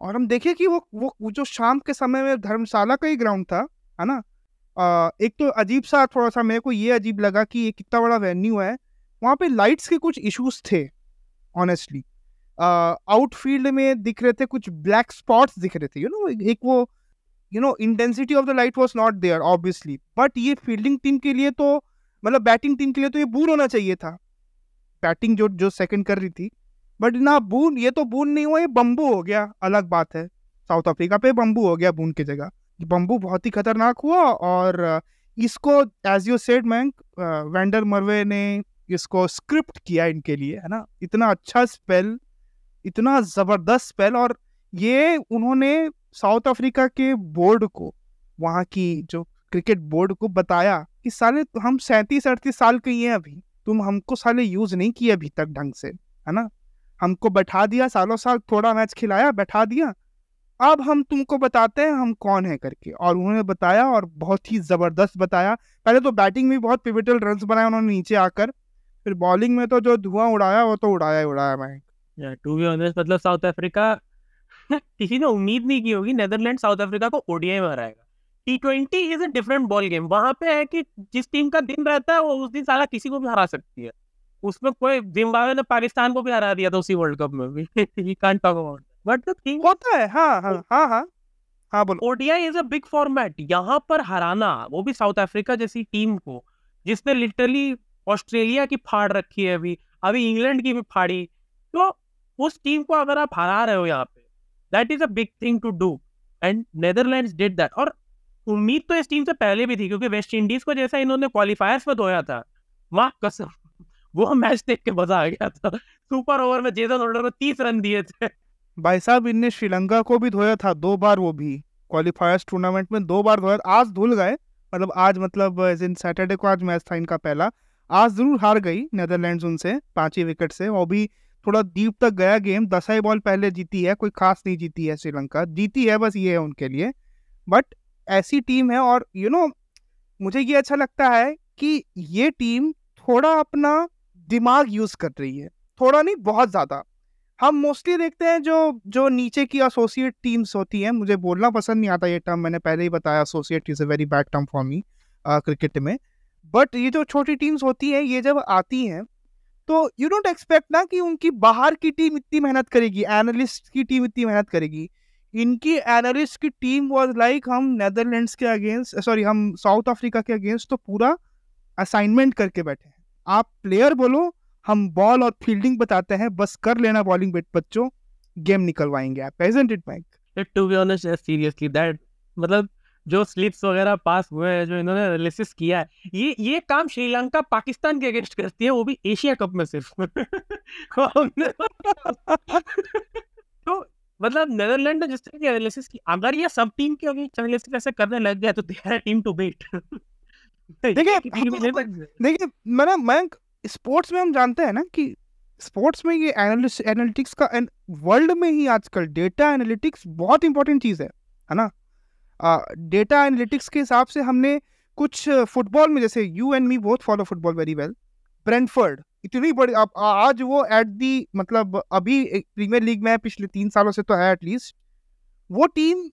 S1: और हम देखे कि वो वो, जो शाम के समय में धर्मशाला का ही ग्राउंड था है ना? आ, एक तो अजीब सा थोड़ा सा मेरे को ये अजीब लगा कि ये कितना बड़ा वेन्यू है। वहाँ पे लाइट्स के कुछ इश्यूज़ थे ऑनेस्टली आउटफील्ड में दिख रहे थे कुछ ब्लैक स्पॉट्स दिख रहे थे यू you नो know, एक वो you know intensity of the light was not there obviously but ये फील्डिंग टीम के लिए तो मतलब बैटिंग टीम के लिए तो ये बून होना चाहिए था। बैटिंग जो जो सेकंड कर रही थी। बट ना बून ये तो बून नहीं हुआ, ये बम्बू हो गया। अलग बात है। साउथ अफ्रीका पे बम्बू हो गया बून की जगह। बम्बू बहुत ही खतरनाक हुआ और, इसको एज यू सेड मैंक वेंडर मरवे ने इसको स्क्रिप्ट किया इनके लिए, है ना? इतना अच्छा स्पेल इतना ज़बरदस्त स्पेल और ये उन्होंने साउथ अफ्रीका के बोर्ड को, वहाँ की जो क्रिकेट बोर्ड को बताया कि साले, हम सैंतीस अड़तीस साल के ही हैं अभी। तुम हमको साले यूज़ नहीं किए अभी तक ढंग से, है ना? हमको बैठा दिया, सालों साल थोड़ा मैच खिलाया, बैठा दिया। अब हम तुमको बताते हैं हम कौन है करके। और उन्होंने बताया और बहुत ही ज़बरदस्त बताया। पहले तो बैटिंग में बहुत पिविटल रन बनाए उन्होंने नीचे आकर। फिर बॉलिंग में तो जो धुआँ उड़ाया, वो तो उड़ाया ही उड़ाया मैं
S2: टू बी ऑनेस्ट मतलब साउथ अफ्रीका किसी ने उम्मीद नहीं की होगी नेदरलैंड साउथ अफ्रीका को ओडीआई में हराएगा T twenty is a different ball game वहाँ पे है कि जिस टीम का दिन रहता है, वो उस दिन सारा किसी को भी हरा सकती है। उसमें कोई जिम्बाब्वे ने पाकिस्तान को भी हरा दिया था उसी वर्ल्ड कप में भी। We can't talk about but the thing
S1: होता है हाँ हाँ हाँ हाँ। हाँ बोलो।
S2: ODI is a big format यहाँ पर हराना वो भी साउथ अफ्रीका जैसी टीम को जिसने लिटरली ऑस्ट्रेलिया की फाड़ रखी है अभी अभी इंग्लैंड की भी फाड़ी। तो उस टीम को अगर आप हरा रहे हो यहाँ पे that is a big thing to do and Netherlands did that और उम्मीद तो इस टीम से पहले भी थी क्योंकि वेस्ट इंडीज को जैसा इन्होंने क्वालिफायर्स में धोया था वाह कसम। वो मैच देख के मज़ा आ गया था। सुपर ओवर में जेसन होल्डर को तीस रन दिए थे।
S1: भाई साहब इनने श्रीलंका को भी धोया था दो बार वो भी। क्वालिफायर्स टूर्नामेंट में दो बार धोया आज धुल गए। मतलब आज मतलब इन सैटरडे को आज मैच था इनका पहला। आज ज़रूर हार गई नेदरलैंड्स उनसे पाँच ही विकेट से। वो भी थोड़ा डीप तक गया गेम दस ही बॉल पहले जीती है कोई खास नहीं जीती है श्रीलंका। जीती है बस ये है उनके लिए। बट ऐसी टीम है और यू you नो know, मुझे ये अच्छा लगता है कि ये टीम थोड़ा अपना दिमाग यूज़ कर रही है, थोड़ा नहीं, बहुत ज़्यादा। हम मोस्टली देखते हैं जो जो नीचे की एसोसिएट टीम्स होती हैं, मुझे बोलना पसंद नहीं आता ये टर्म मैंने पहले ही बताया associate is a very bad term for me cricket में। बट ये जो छोटी टीम्स होती हैं, ये जब आती हैं तो यू डोंट एक्सपेक्ट ना कि उनकी बाहर की टीम इतनी मेहनत करेगी एनालिस्ट की टीम इतनी मेहनत करेगी। इनकी एनालिस्ट की टीम वॉज़ लाइक हम नेदरलैंड्स के अगेंस्ट सॉरी हम साउथ अफ्रीका के अगेंस्ट तो पूरा असाइनमेंट करके बैठे आप प्लेयर बोलो, हम बॉल और फील्डिंग बताते हैं, बस कर लेना बॉलिंग बच्चों। गेम निकलवाएँगे आप it bank
S2: to be honest seriously that मतलब जो स्लिप्स वगैरह पास हुए हैं, जो इन्होंने एनालिसिस किया है, ये ये काम श्रीलंका पाकिस्तान के अगेंस्ट करती है, वो भी एशिया कप में सिर्फ़। तो मतलब नेदरलैंड ने जिस तरह की एनालिसिस की, अगर ये सब टीम के अगेंस्ट एनालिसिस ऐसे करने लग गया तो they are team to beat
S1: देखिए देखिए मैंने मैं स्पोर्ट्स में हम जानते हैं ना कि स्पोर्ट्स में ये एनालिटिक्स का वर्ल्ड में ही आजकल डेटा एनालिटिक्स बहुत इंपॉर्टेंट चीज़ है है ना? डेटा एनालिटिक्स के हिसाब से हमने कुछ फुटबॉल में जैसे यू एंड मी बहुत follow football very well Brentford इतनी बड़ी अब आज वो एट दी मतलब अभी प्रीमियर लीग में है पिछले तीन सालों से तो है एटलीस्ट वो टीम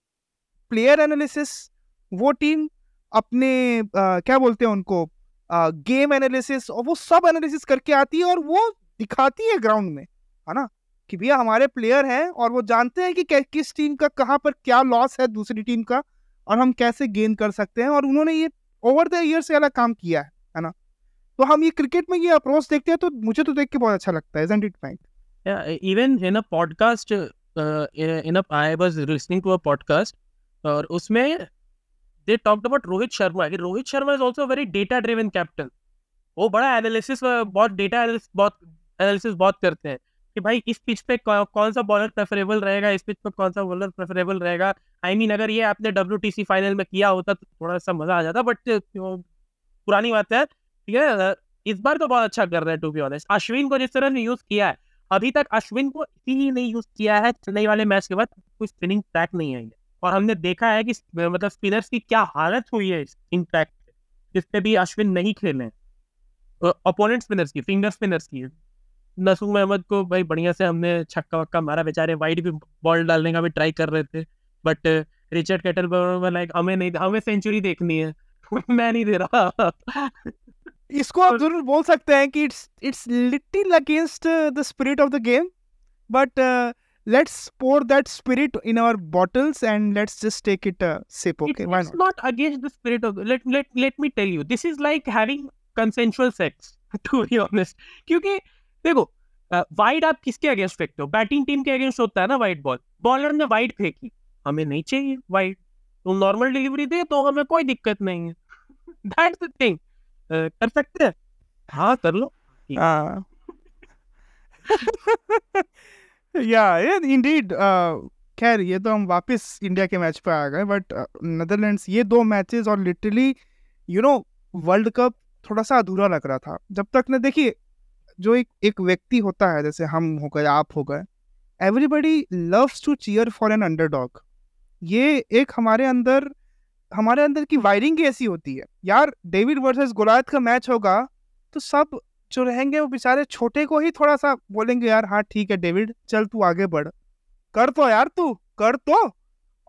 S1: प्लेयर एनालिसिस वो टीम अपने आ, क्या बोलते हैं उनको आ, गेम एनालिसिस और वो सब एनालिसिस करके आती है और वो दिखाती है ग्राउंड में है ना? कि भैया हमारे प्लेयर हैं और वो जानते हैं कि किस टीम का कहाँ पर क्या लॉस है दूसरी टीम का और हम कैसे गेन कर सकते हैं और उन्होंने ये ओवर द ईयर से अलग काम किया है है ना? तो हम ये क्रिकेट में ये अप्रोच देखते हैं तो मुझे तो देख के बहुत अच्छा लगता है
S2: even in a podcast in I was listening to a podcast और उसमें they talked about Rohit Sharma कि Rohit Sharma is also very data driven captain वो बड़ा एनालिसिस बहुत डेटा बहुत एनालिसिस बहुत करते हैं कि भाई इस पिच पे कौन सा बॉलर प्रेफरेबल रहेगा? इस पिच पे कौन सा बॉलर प्रेफरेबल रहेगा? आई I मीन mean, अगर ये आपने डब्ल्यू फाइनल में किया होता तो थोड़ा सा मज़ा आ जाता बट पुरानी बात है। ठीक है इस बार तो बहुत अच्छा कर रहे हैं टू बी ऑनेस्ट अश्विन को जिस तरह से यूज़ किया है अभी तक अश्विन को इसीलिए नहीं यूज़ किया है चेन्नई वाले मैच के बाद कुछ स्पिनिंग ट्रैक नहीं आई है। और हमने देखा है कि मतलब स्पिनर्स की क्या हालत हुई है ट्रैक जिसपे भी अश्विन नहीं खेले। अपोनेंट स्पिनर्स की फिंगर स्पिनर्स की। नसूम अहमद को भाई बढ़िया से हमने छक्का वक्का मारा, बेचारे वाइट भी बॉल डालने का भी ट्राई कर रहे थे। बट रिचर्ड कैटल लाइक हमें नहीं, हमें सेंचुरी देखनी है। मैं नहीं दे रहा।
S1: इसको आप ज़रूर बोल सकते हैं कि it's it's little against the spirit of the game but let's pour that spirit in our bottles and let's just take it a sip. Okay,
S2: it,
S1: why
S2: it's
S1: not?
S2: not against the spirit of let let let me tell you this is like having consensual sex to be honest क्योंकि देखो वाइड आप किसके अगेंस्ट फेंकते हो बैटिंग टीम के अगेंस्ट होता है ना वाइट बॉल बॉलर ने वाइड फेंकी हमें नहीं चाहिए वाइड तुम नॉर्मल डिलीवरी दे तो हमें कोई दिक्कत नहीं है दैट्स द थिंग कर सकते हैं हाँ कर लो
S1: Uh, yeah, indeed. Uh, खैर ये तो हम वापस इंडिया के मैच पे आ गए बट नेदरलैंड्स ये दो मैचेस और literally you know world cup थोड़ा सा अधूरा लग रहा था जब तक ना देखिए जो एक एक व्यक्ति होता है जैसे हम हो गए आप हो गए everybody loves to cheer for an underdog ये एक हमारे अंदर हमारे अंदर की वायरिंग ही ऐसी होती है यार डेविड वर्सेस गोलायत का मैच होगा तो सब जो रहेंगे वो बेचारे छोटे को ही थोड़ा सा बोलेंगे यार हाँ ठीक है डेविड चल तू आगे बढ़। कर तो यार तू कर तो।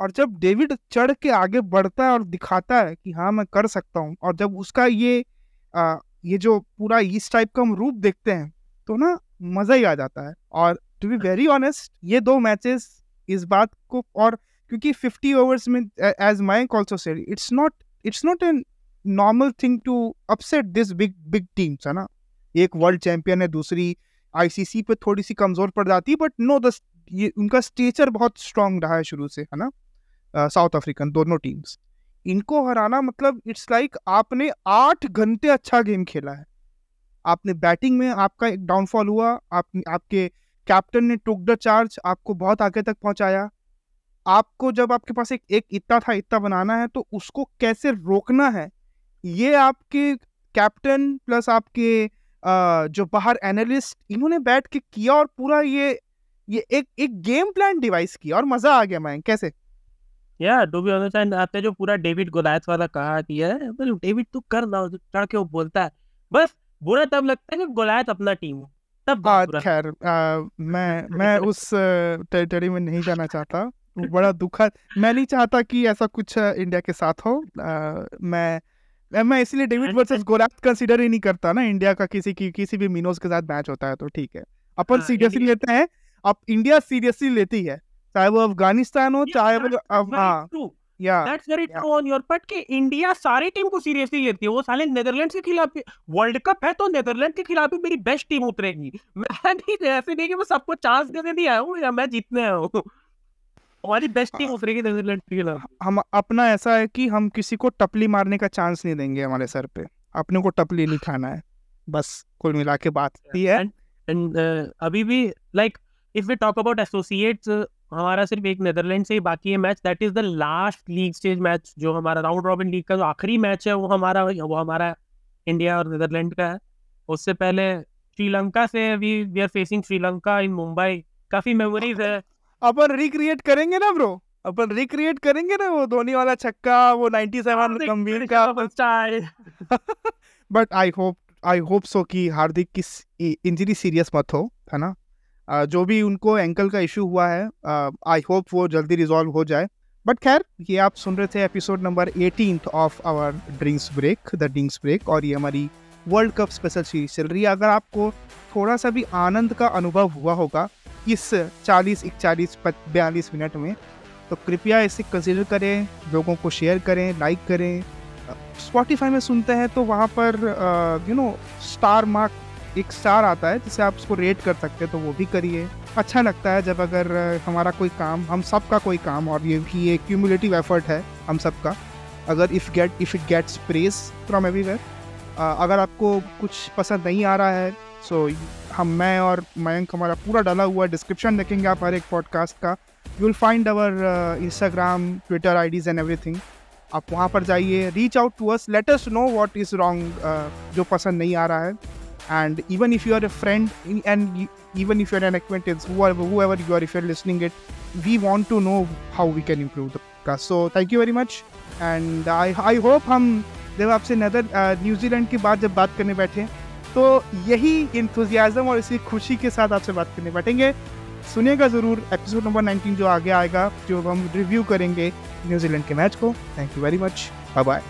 S1: और जब डेविड चढ़ के आगे बढ़ता है और दिखाता है कि हाँ मैं कर सकता हूँ और जब उसका ये आ, ये जो पूरा इस टाइप का हम रूप देखते हैं तो ना मज़ा ही आ जाता है। और टू बी वेरी ऑनेस्ट ये दो मैचेस इस बात को और क्योंकि 50 ओवर्स में as Mike also said it's not it's not an normal thing to upset this big big teams है ना? एक वर्ल्ड चैंपियन है, दूसरी आईसीसी पे थोड़ी सी कमज़ोर पड़ जाती है बट नो द ये उनका स्टेचर बहुत स्ट्रांग रहा है शुरू से, है ना? साउथ अफ्रीकन दोनों टीम्स इनको हराना मतलब इट्स लाइक आपने आठ घंटे अच्छा गेम खेला है। आपने बैटिंग में आपका एक डाउनफॉल हुआ आप आपके कैप्टन ने टुक द चार्ज आपको बहुत आगे तक पहुँचाया। आपको जब आपके पास एक एक इतना था, इतना बनाना है तो उसको कैसे रोकना है? ये आपके कैप्टन प्लस आपके जो बाहर एनालिस्ट इन्होंने बैठ के किया और पूरा ये ये एक एक गेम प्लान डिवाइस किया और मज़ा आ गया मैं कैसे?
S2: या टू बी ऑनेस्ट एंड आपने जो पूरा डेविड गोलायत वाला कहा कि है मतलब डेविड तू कर ना चढ़ के वो बोलता है। बस बुरा तब लगता है जब गोलायत अपना टीम हो तब
S1: खैर मैं मैं उस टेरिटरी में नहीं जाना चाहता बड़ा दुखद मैं नहीं चाहता कि ऐसा कुछ इंडिया के साथ हो। आ, मैं मैं इसलिए डेविड वर्सेस गोलात कंसीडर ही नहीं करता ना इंडिया का किसी की किसी भी मीनोज के साथ मैच होता है तो ठीक है। अपन सीरियसली लेते हैं अब इंडिया सीरियसली लेती है चाहे वो अफ़गानिस्तान हो चाहे वो हाँ
S2: या that's very true on your but कि इंडिया सारी टीम को सीरियसली लेती है वो साले नेदरलैंड्स के खिलाफ वर्ल्ड कप है तो नेदरलैंड के खिलाफ भी मेरी बेस्ट टीम उतरेगी। मैं नहीं ऐसे नहीं कि मैं सबको चांस देने दिया हूँ या मैं जीतने आया हूँ। हमारी बेस्ट टीम उतरेगी नीदरलैंड के खिलाफ।
S1: हम अपना ऐसा है कि हम किसी को टपली मारने का चांस नहीं देंगे हमारे सर पे। अपने को टपली नहीं खाना है। बस कुल मिला के बात ही है।
S2: एंड uh, अभी भी like if we talk about associates हमारा सिर्फ़ एक नेदरलैंड से ही बाकी है match that is the last league stage match जो हमारा राउंड रॉबिन लीग का जो आखिरी मैच है वो हमारा वो हमारा इंडिया और नेदरलैंड का है। उससे पहले श्रीलंका से अभी we are facing Sri Lanka in Mumbai काफ़ी मेमोरीज है।
S1: अपन रिक्रिएट करेंगे ना ब्रो अपन रिक्रिएट करेंगे ना वो धोनी वाला छक्का वो 97 हाँ, गंभीर का but I hope I hope so कि हार्दिक की इंजरी सीरियस मत हो है ना? uh, जो भी उनको एंकल का इशू हुआ है आई uh, होप वो जल्दी रिजॉल्व हो जाए। बट खैर ये आप सुन रहे थे episode number eighteen of our drinks break the drinks break और ये हमारी वर्ल्ड कप स्पेशल सीरीज़ चल रही है। अगर आपको थोड़ा सा भी आनंद का अनुभव हुआ होगा इस 40 इकचालीस बयालीस मिनट में। तो कृपया इसे कंसिडर करें लोगों को शेयर करें लाइक करें। स्पॉटिफाई में सुनते हैं तो वहाँ पर यू नो स्टार मार्क एक स्टार आता है जिसे आप उसको रेट कर सकते हैं तो वो भी करिए। अच्छा लगता है जब अगर हमारा कोई काम हम सब का कोई काम और ये भी एक क्यूमुलेटिव एफर्ट है हम सब का अगर if get if it gets press from everywhere अगर आपको कुछ पसंद नहीं आ रहा है सो so, हम, मैं और मयंक, हमारा पूरा डाला हुआ डिस्क्रिप्शन देखेंगे आप हर एक पॉडकास्ट का। You will find our Instagram Twitter IDs and everything आप वहाँ पर जाइए reach out to us let us know what is wrong जो पसंद नहीं आ रहा है। And even if you are a friend and even if you're an acquaintance, whoever whoever you are, if you're listening it, we want to know how we can improve the podcast. So, thank you very much. And i i hope हम जब आपसे नदर न्यूजीलैंड की बात जब बात करने बैठे तो यही इंथुजियाज़म और इसी खुशी के साथ आपसे बात करने बैठेंगे। सुनिएगा ज़रूर एपिसोड नंबर 19 जो आगे आएगा, जो हम रिव्यू करेंगे न्यूजीलैंड के मैच को। Thank you very much bye bye